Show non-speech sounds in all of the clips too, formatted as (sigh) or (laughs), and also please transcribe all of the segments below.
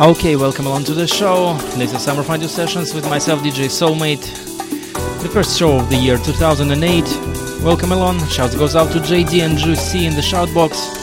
Okay, welcome along to the show. This is Summer Fondue Sessions with myself, DJ Soulmate. The first show of the year 2008. Welcome along. Shouts goes out to JD and Juicy in the shoutbox.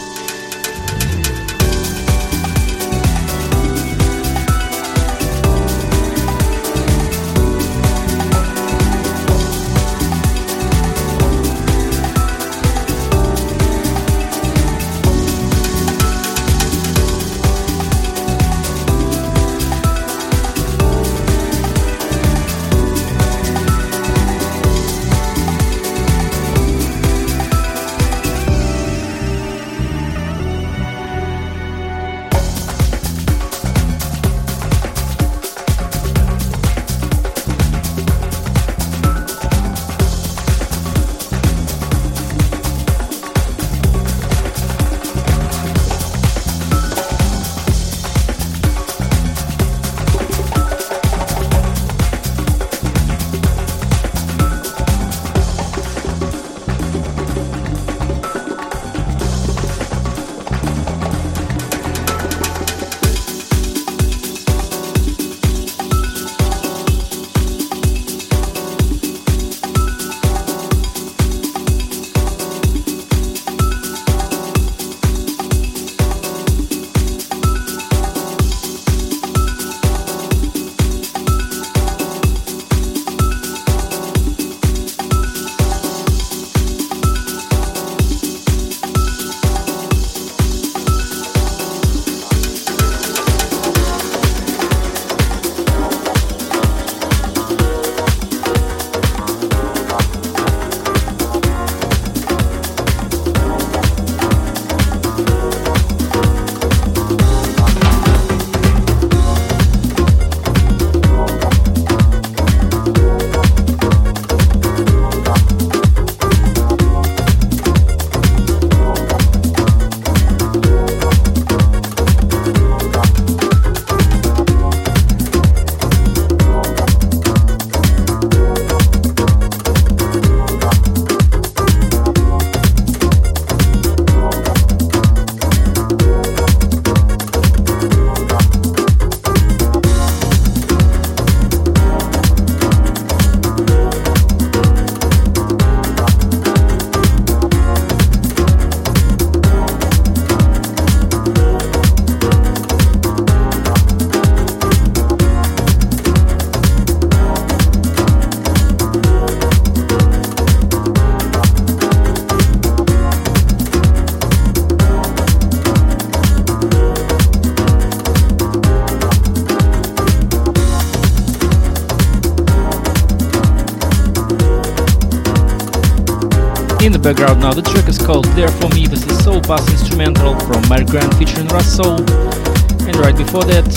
Background now. The track is called There For Me. This is Soul Pass Instrumental from Mark Grant featuring Russ Soul. And right before that,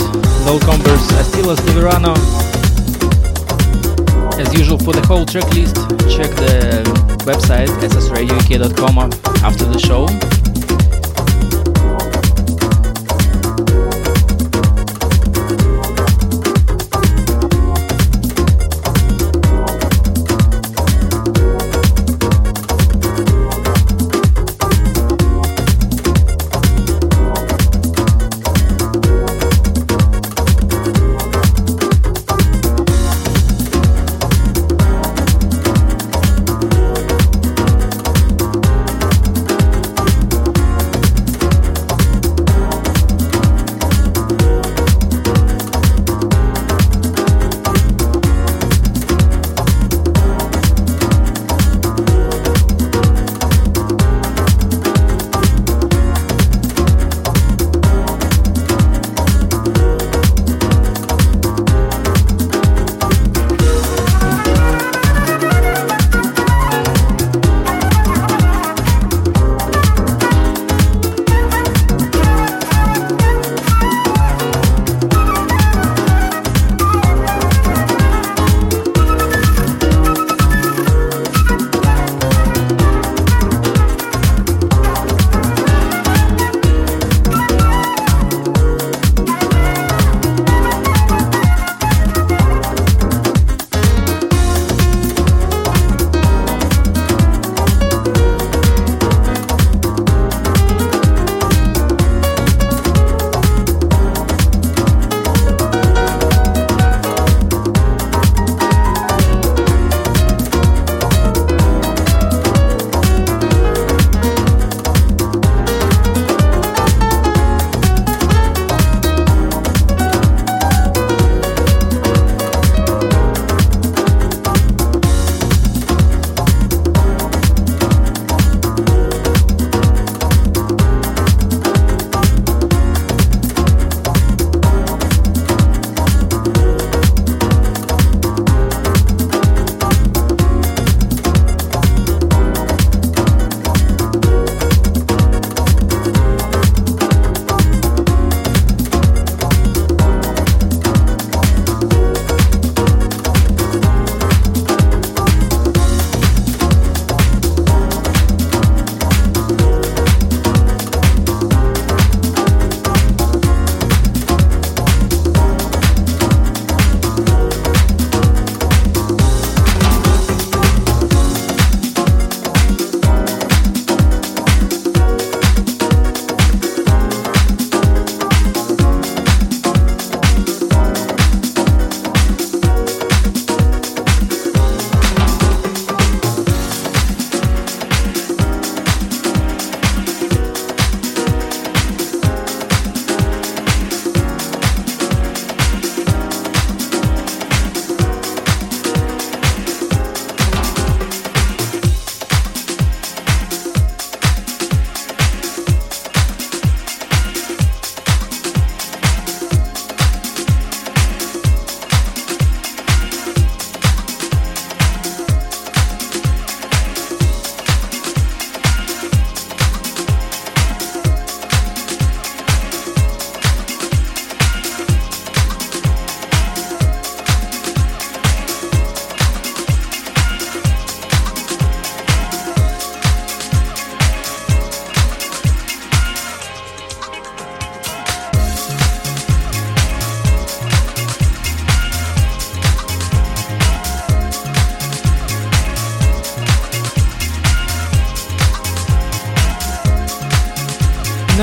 Low Combers, Astilas de Verano. As usual for the whole track list, check the website ssradiouk.com after the show.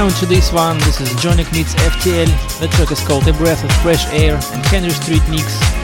Now into this one, this is Jonic meets FTL. The track is called A Breath of Fresh Air and Henry Street Mix.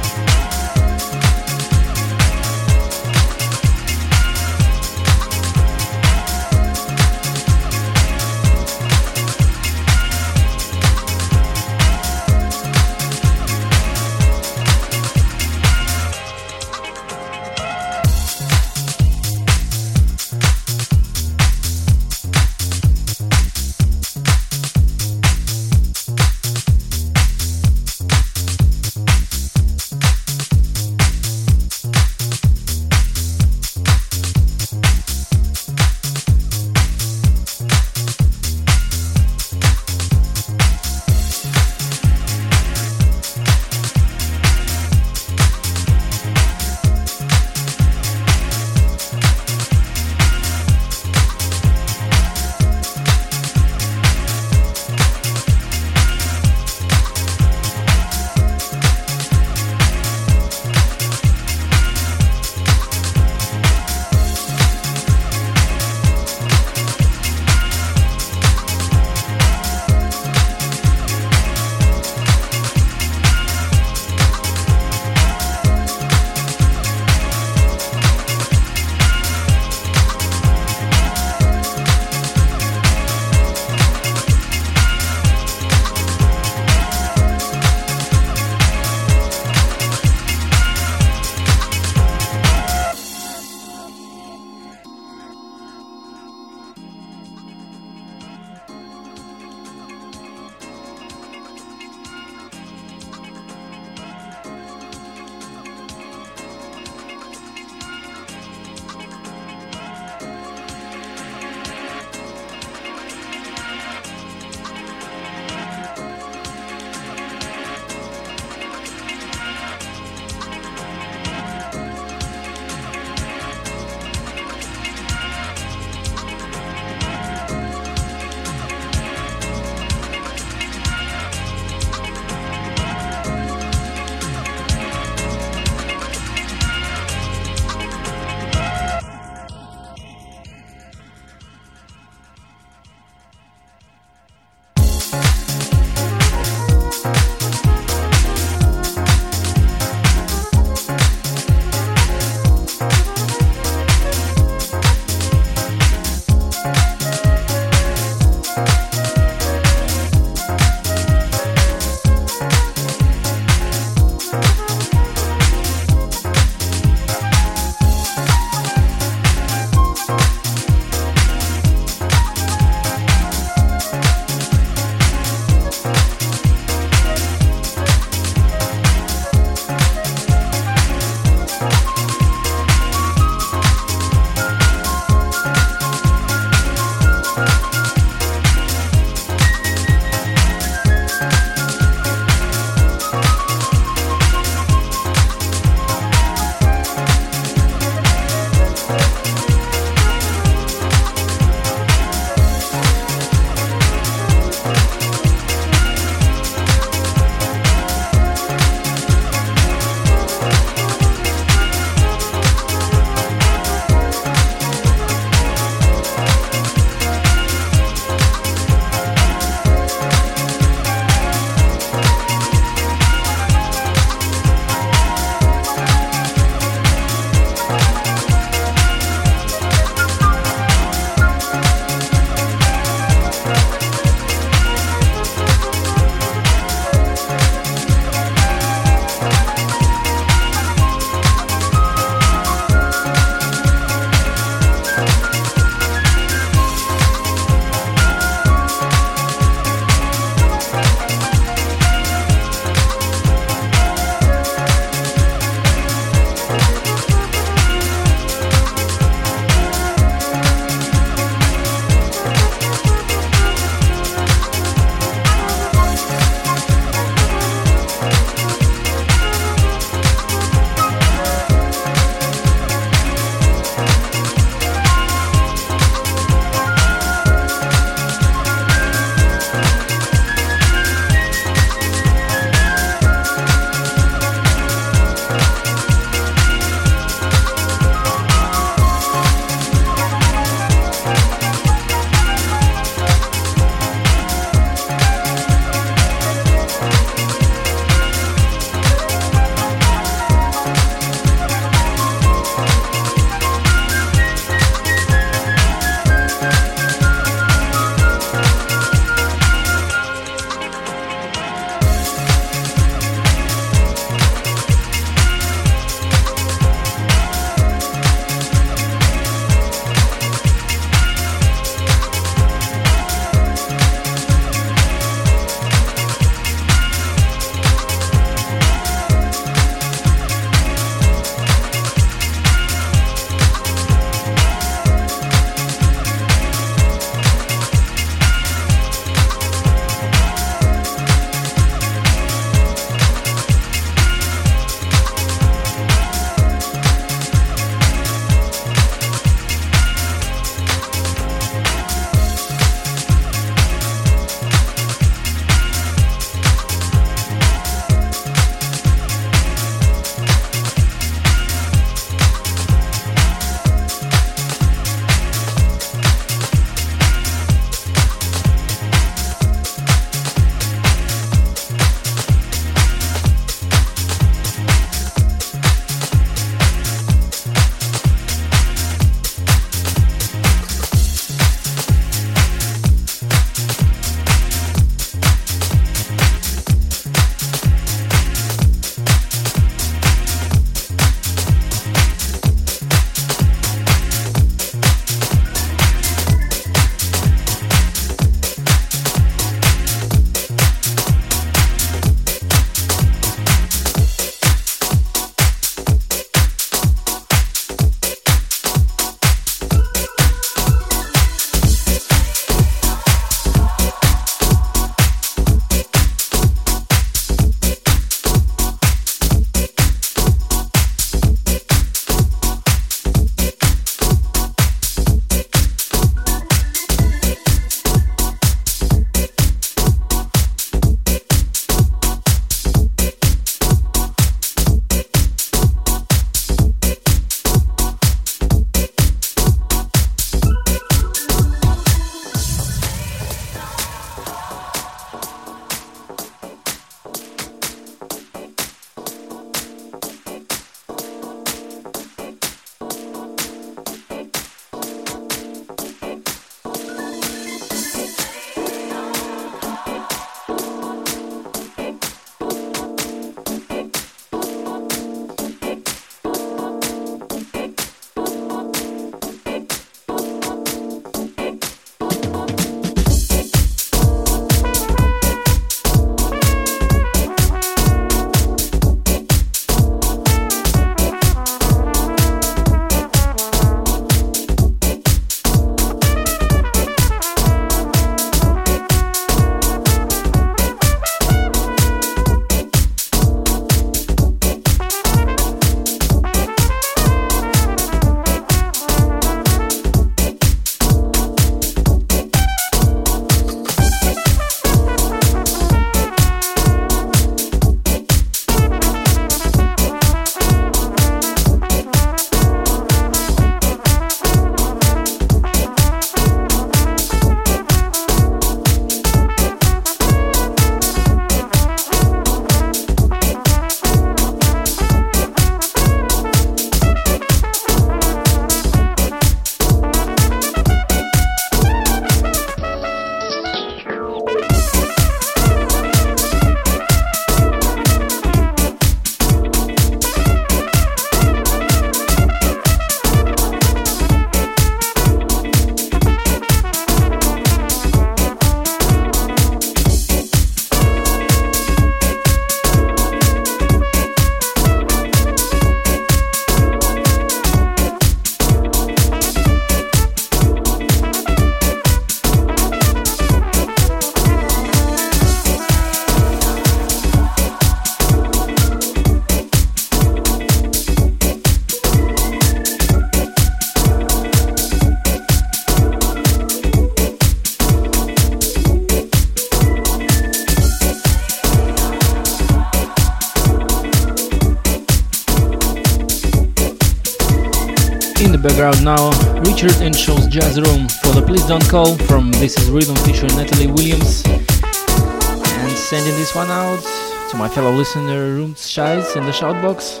Background now, Richard Earnshaw's Jazz Room for the Please Don't Call from This Is Rhythm featuring Natalie Williams. And sending this one out to my fellow listener Rooms Shies in the shoutbox.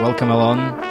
Welcome along.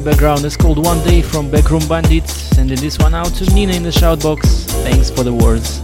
Background is called One Day from Backroom Bandits, sending this one out to Nina in the shoutbox. Thanks for the words.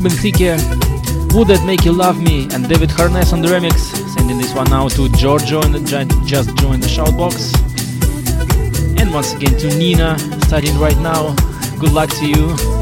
Robin Thicke, Would That Make You Love Me, and David Harness on the remix. Sending this one now to Giorgio and just joined the shoutbox. And once again to Nina, starting right now. Good luck to you.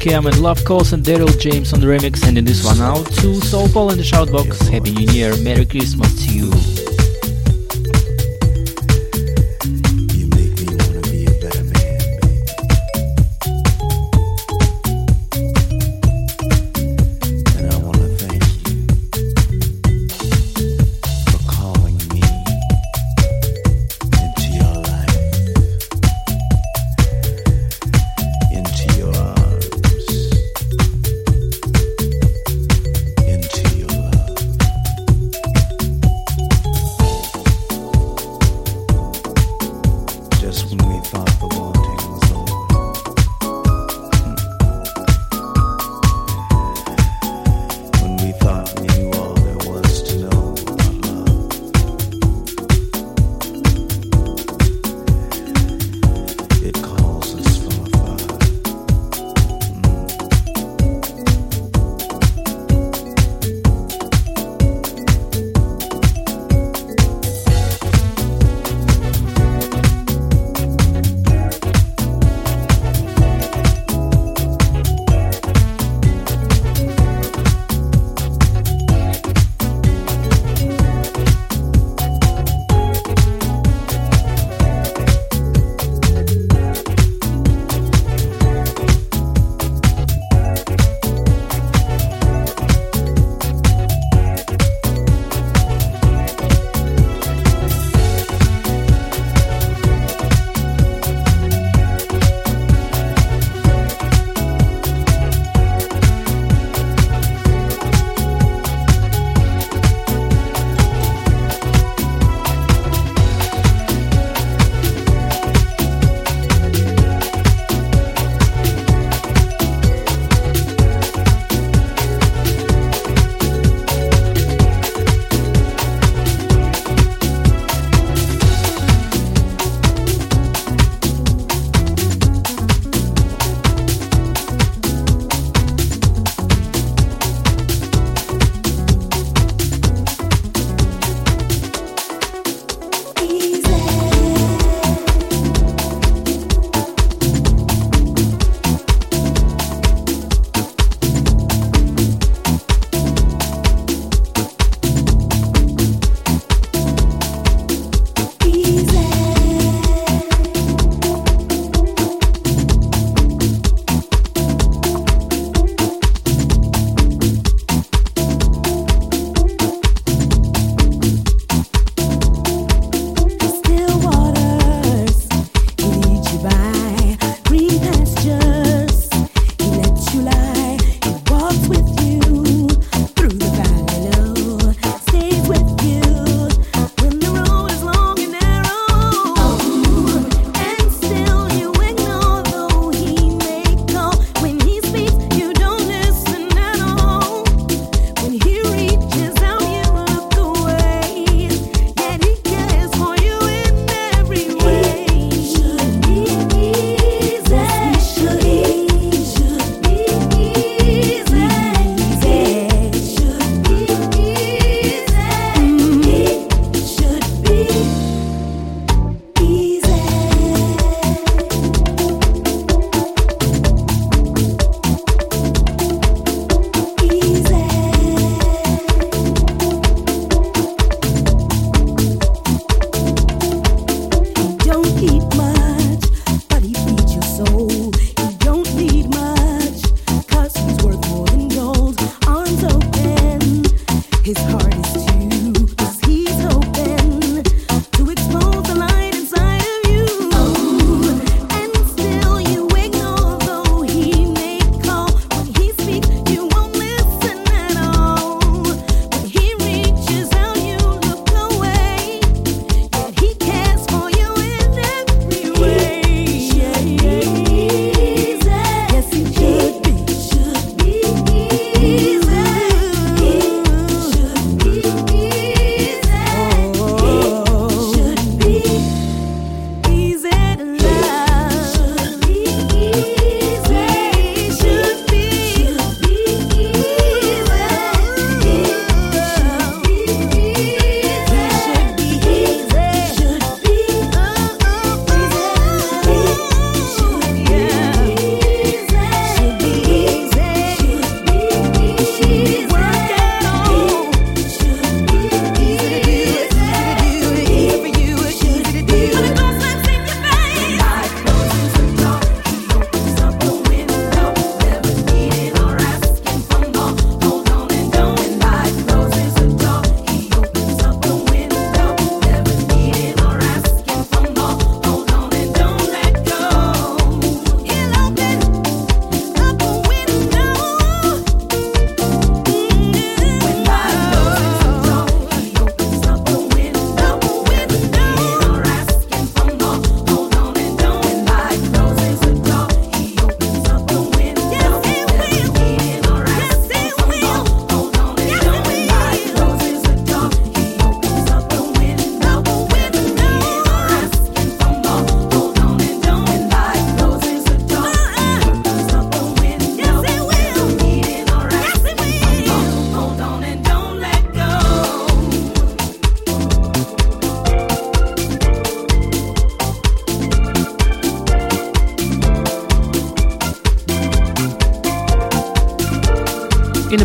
Cam and Love Calls and Daryl James on the remix, sending this one out to Soul Paul in the shoutbox. Happy New Year, Merry Christmas to you.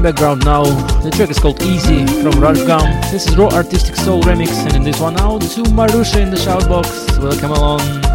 Background now, the track is called Easy from Rush Gum. This is Raw Artistic Soul Remix, and in this one now, to Marusha in the shoutbox. Welcome along.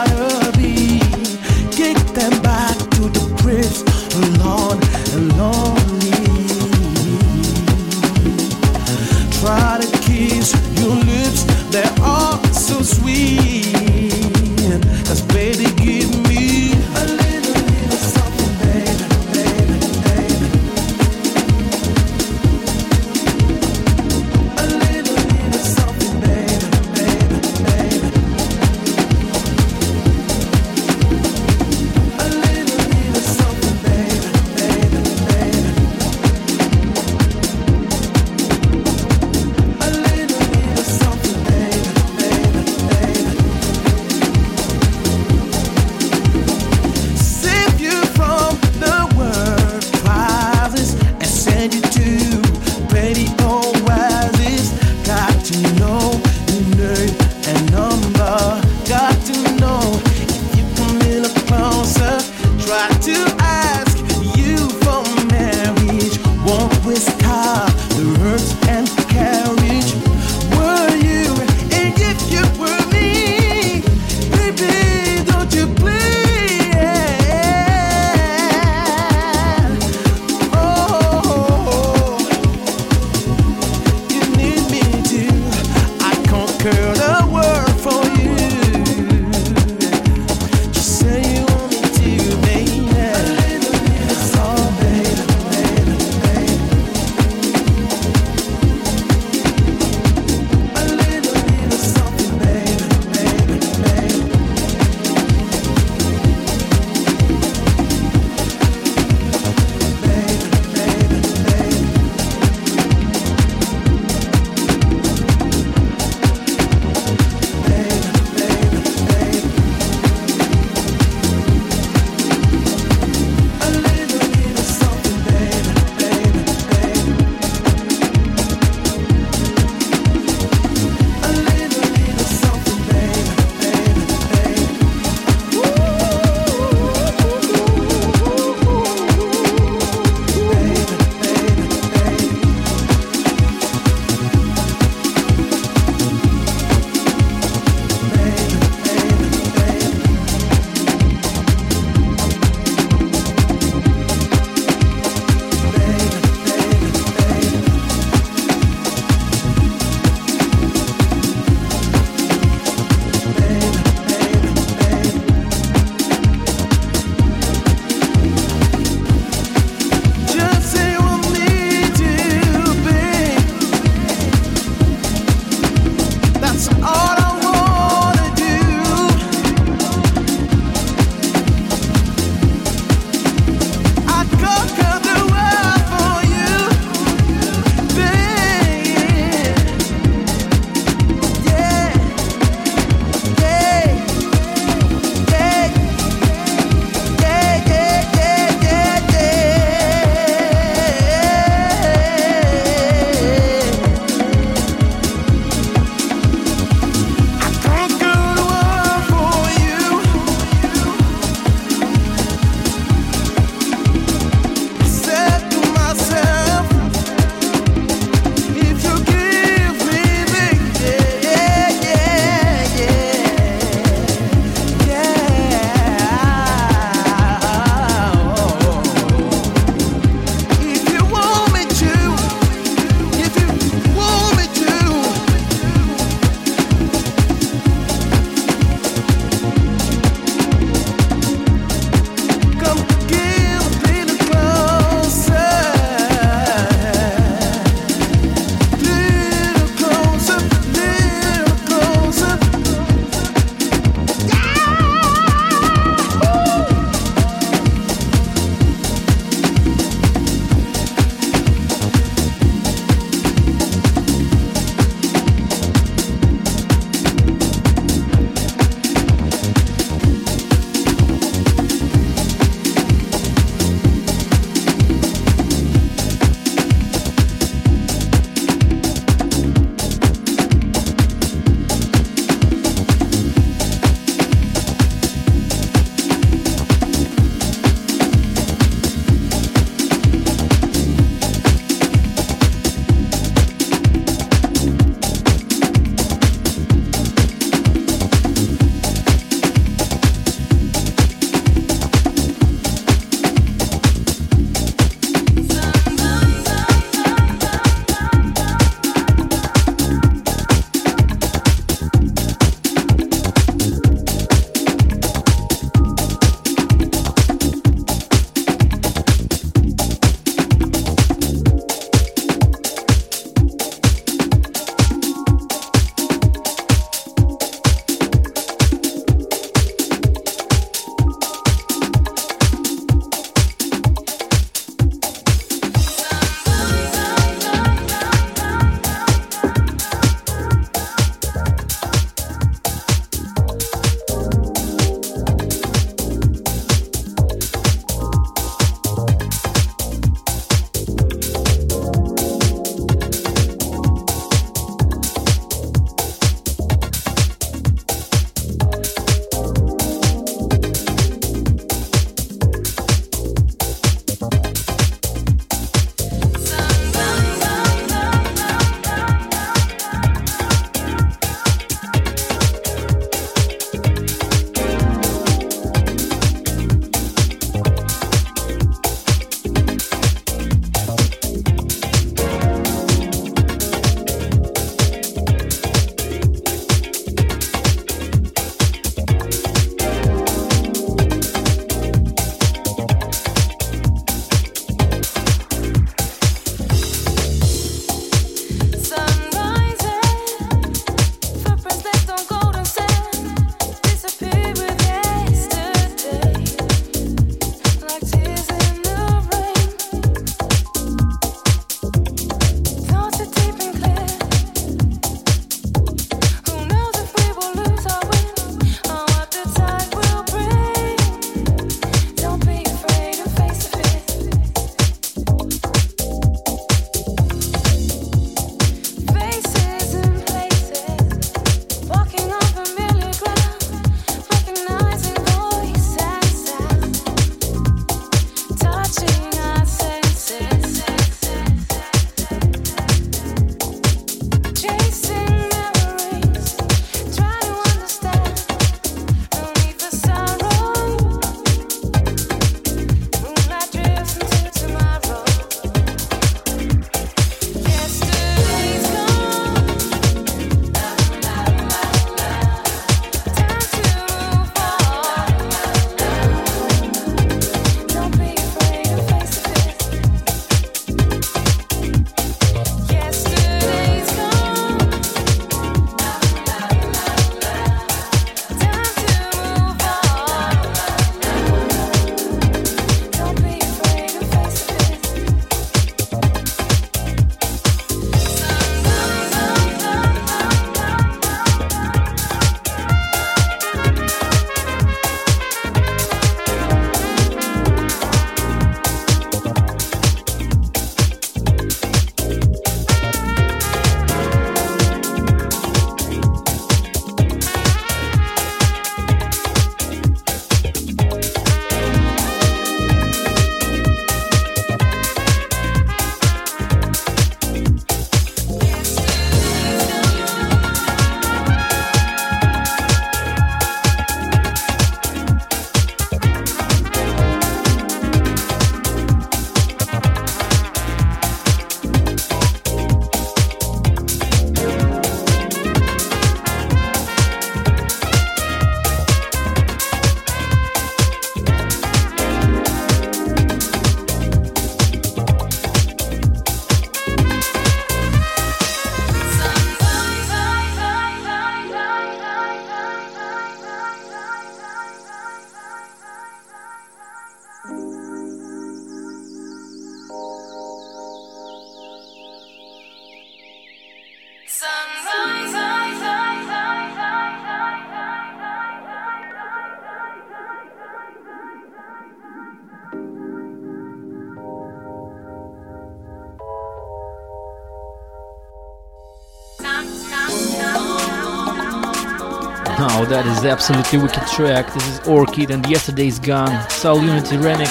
absolutely wicked track. This is Orchid and Yesterday's Gone, Soul Unity remix.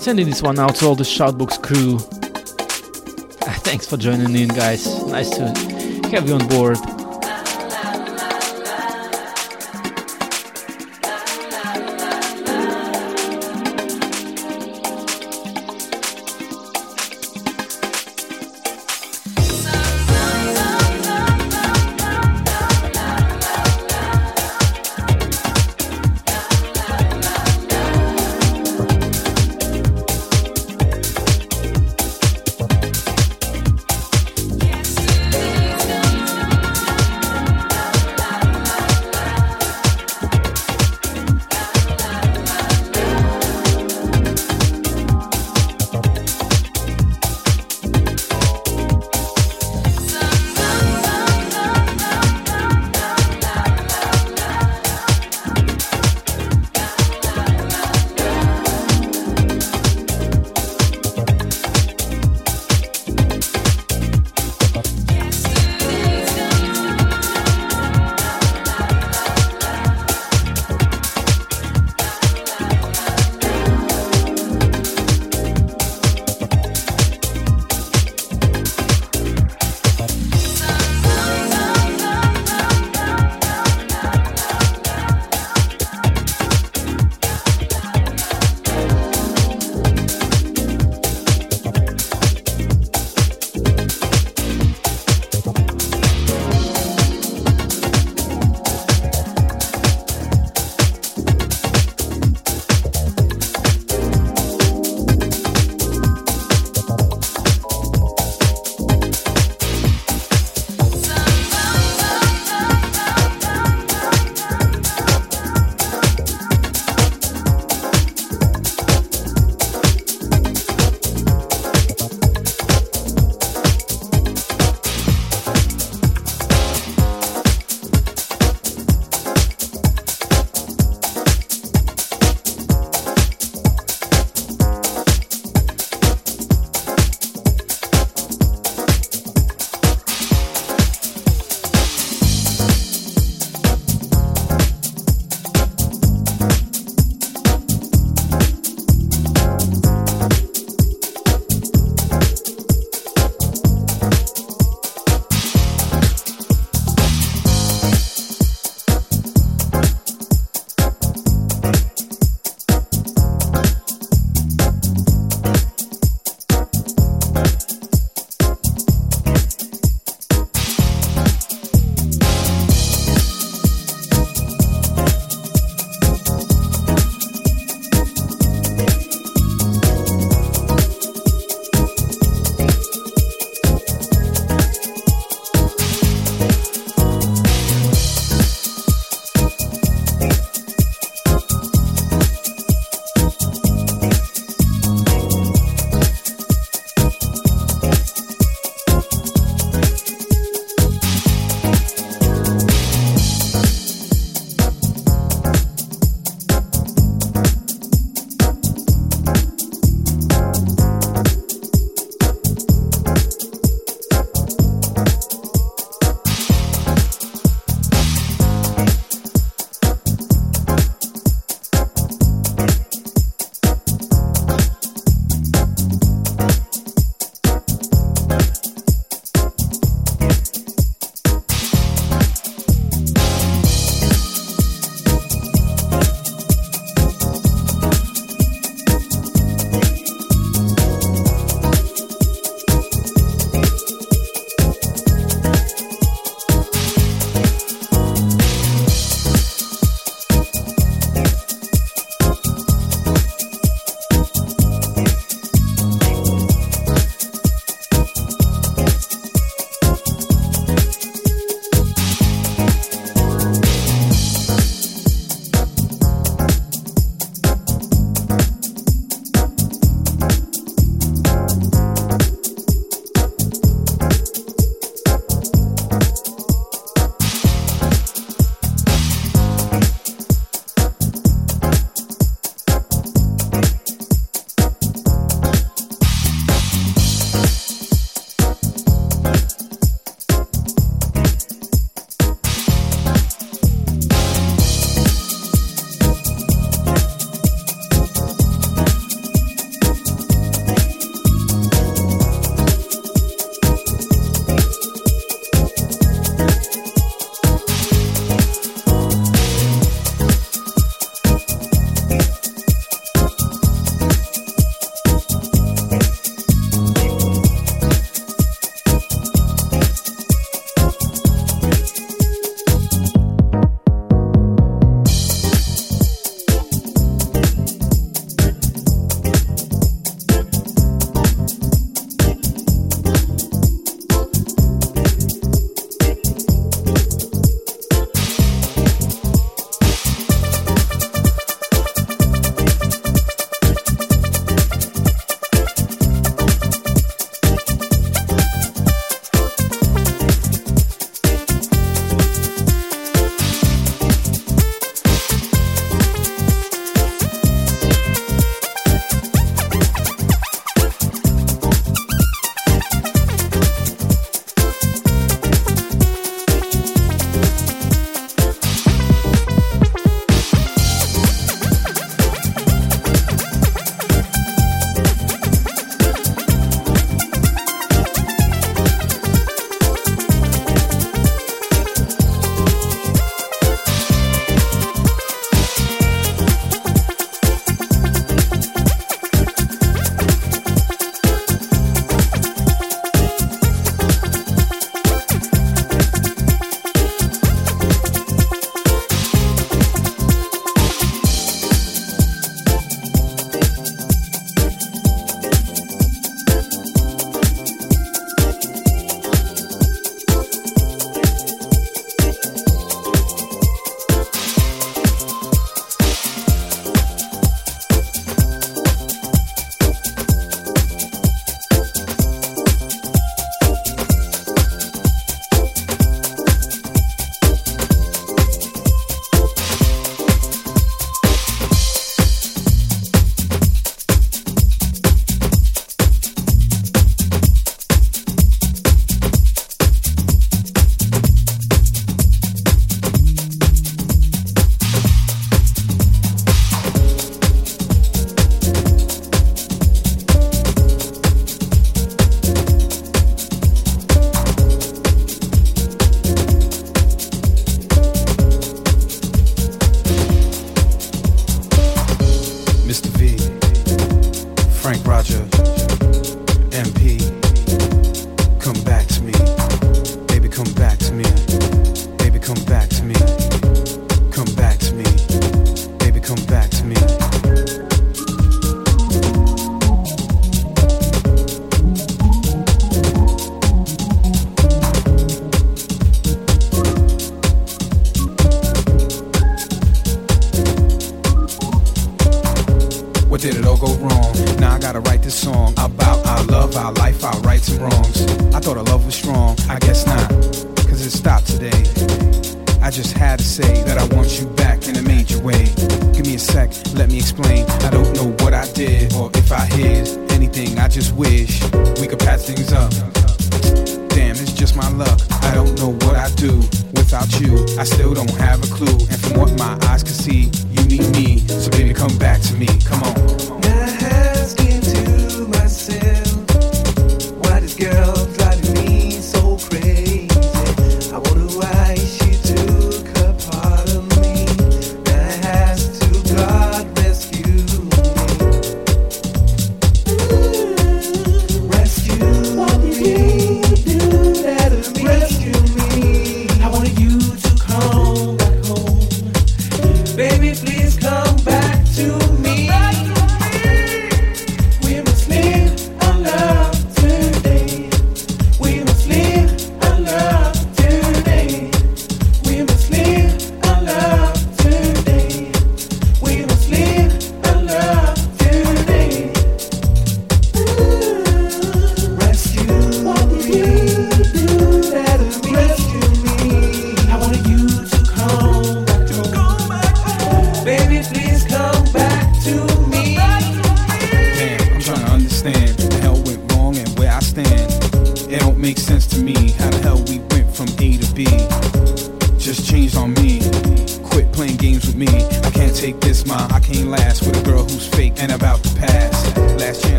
Sending this one out to all the Shoutbox crew. (laughs) Thanks for joining in, guys. Nice to have you on board.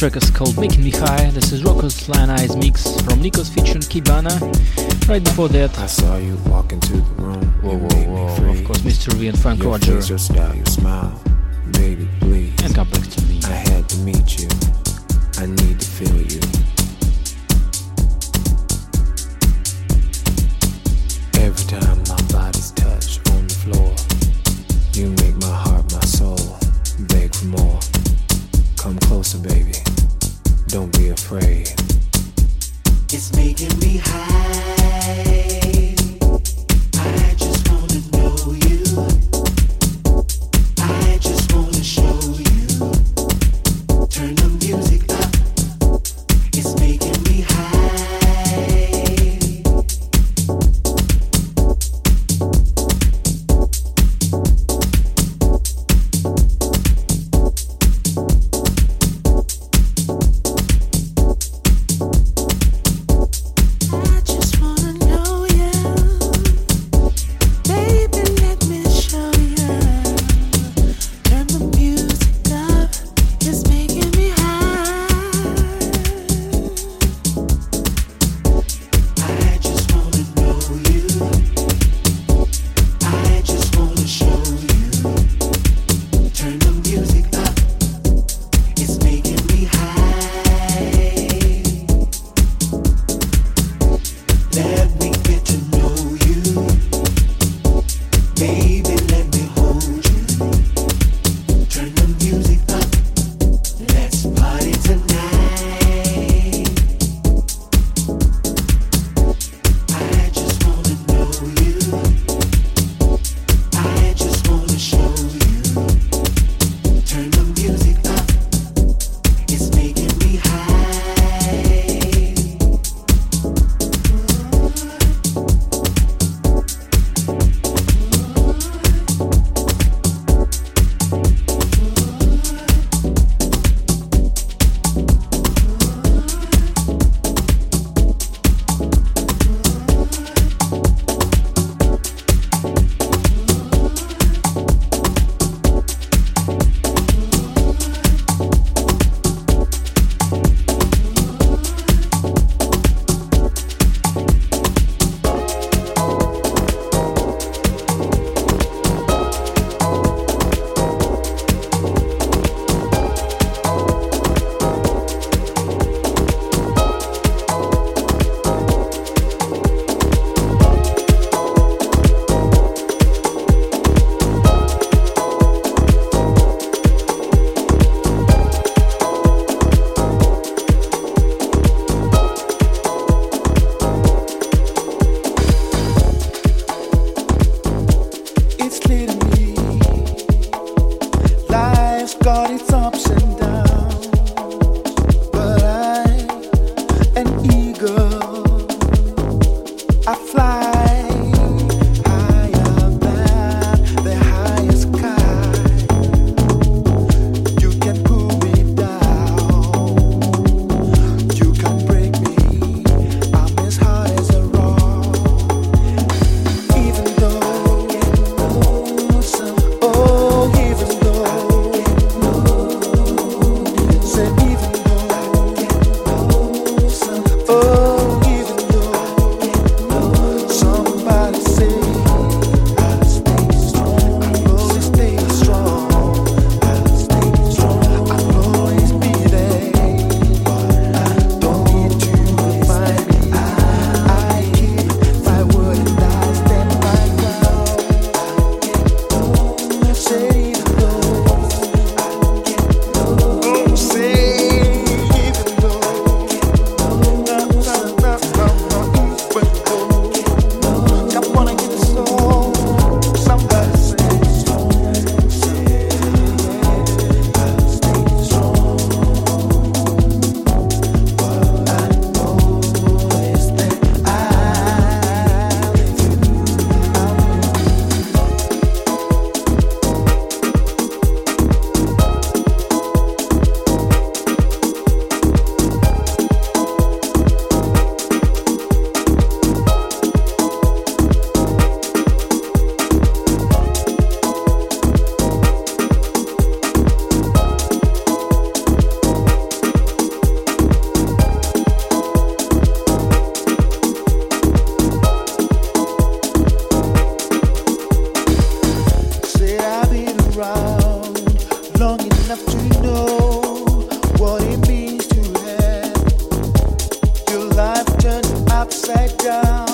track is called Making Me High. This is Rocco's Lion Eyes mix from Nikos featuring Kibana. Right before that, I saw you walk into the room. Whoa, whoa, whoa. Of course, Mr. V and Franck your Roger. Face, your style, your smile, baby, please. And complex to me. I had to meet you. upside down.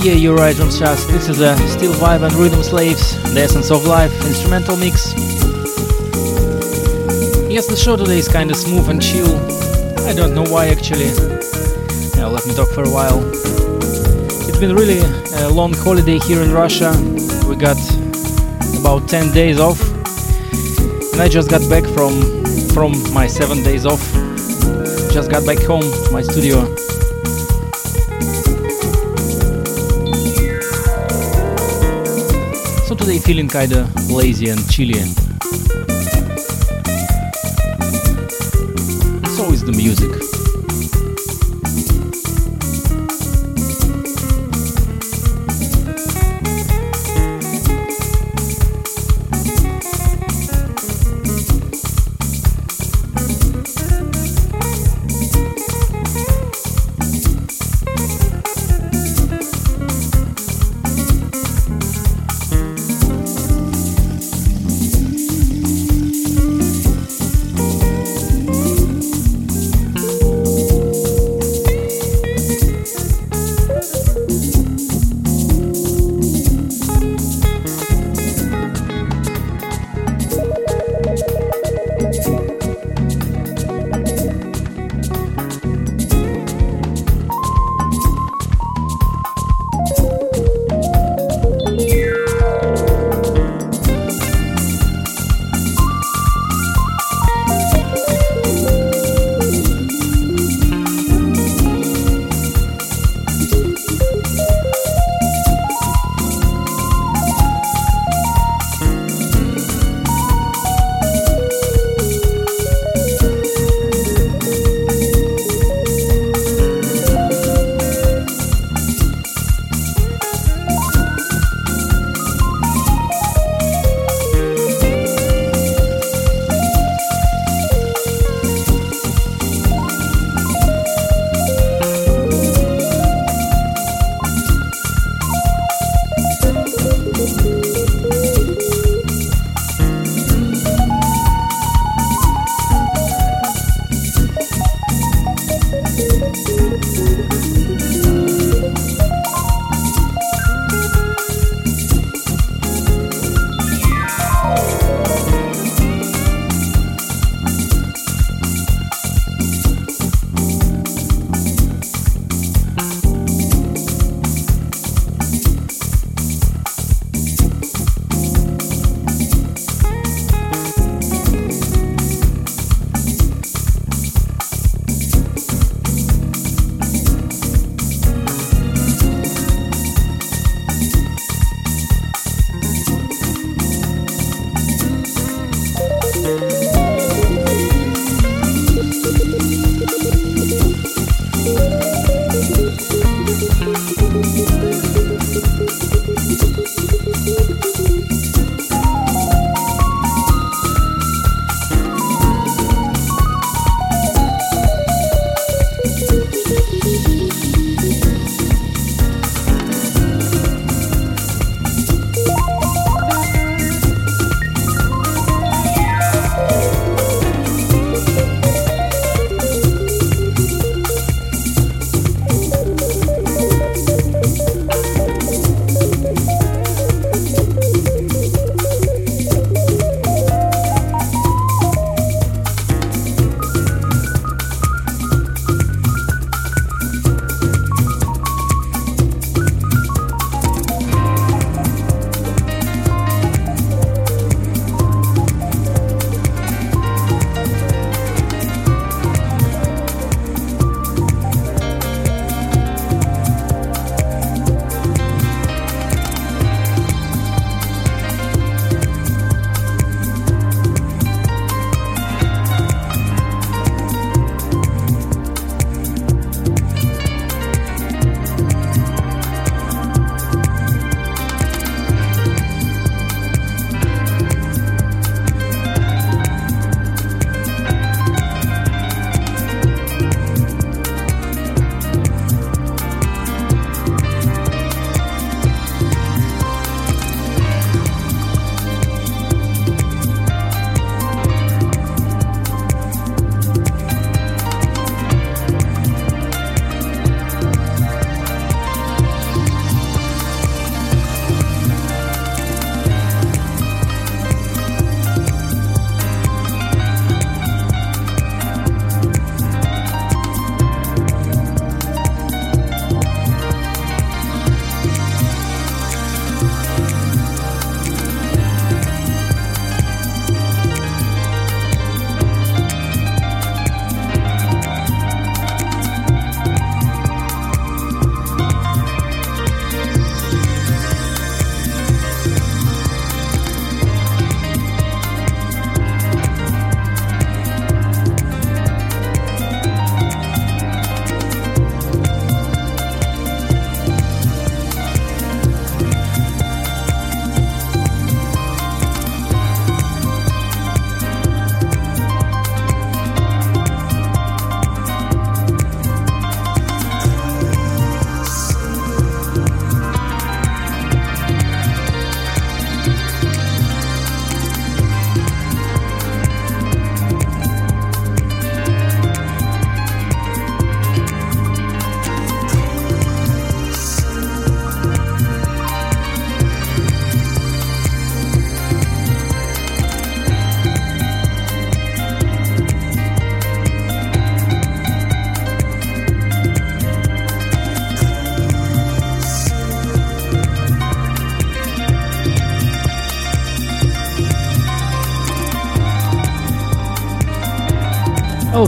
Yeah, you're right, John Shask. This is a Steal Vybe and Rhythm Slaves, The Essence of Life instrumental mix. Yes, the show today is kinda smooth and chill. I don't know why actually. Yeah, let me talk for a while. It's been really a long holiday here in Russia. We got about 10 days off. And I just got back from from my 7 days off. Just got back home to my studio feeling kinda lazy and chilly. So is the music.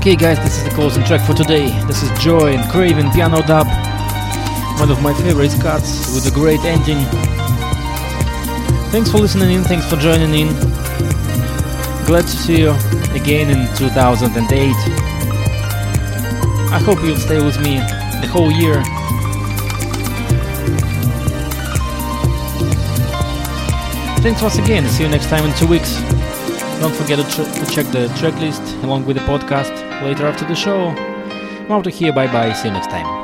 Okay, guys, this is the closing track for today. This is Joy and Craven Piano Dub. One of my favorite cuts with a great ending. Thanks for listening in, thanks for joining in. Glad to see you again in 2008. I hope you'll stay with me the whole year. Thanks once again. See you next time in two weeks. Don't forget to, tr- to check the track list along with the podcast later after the show. Out of here. Bye bye. See you next time.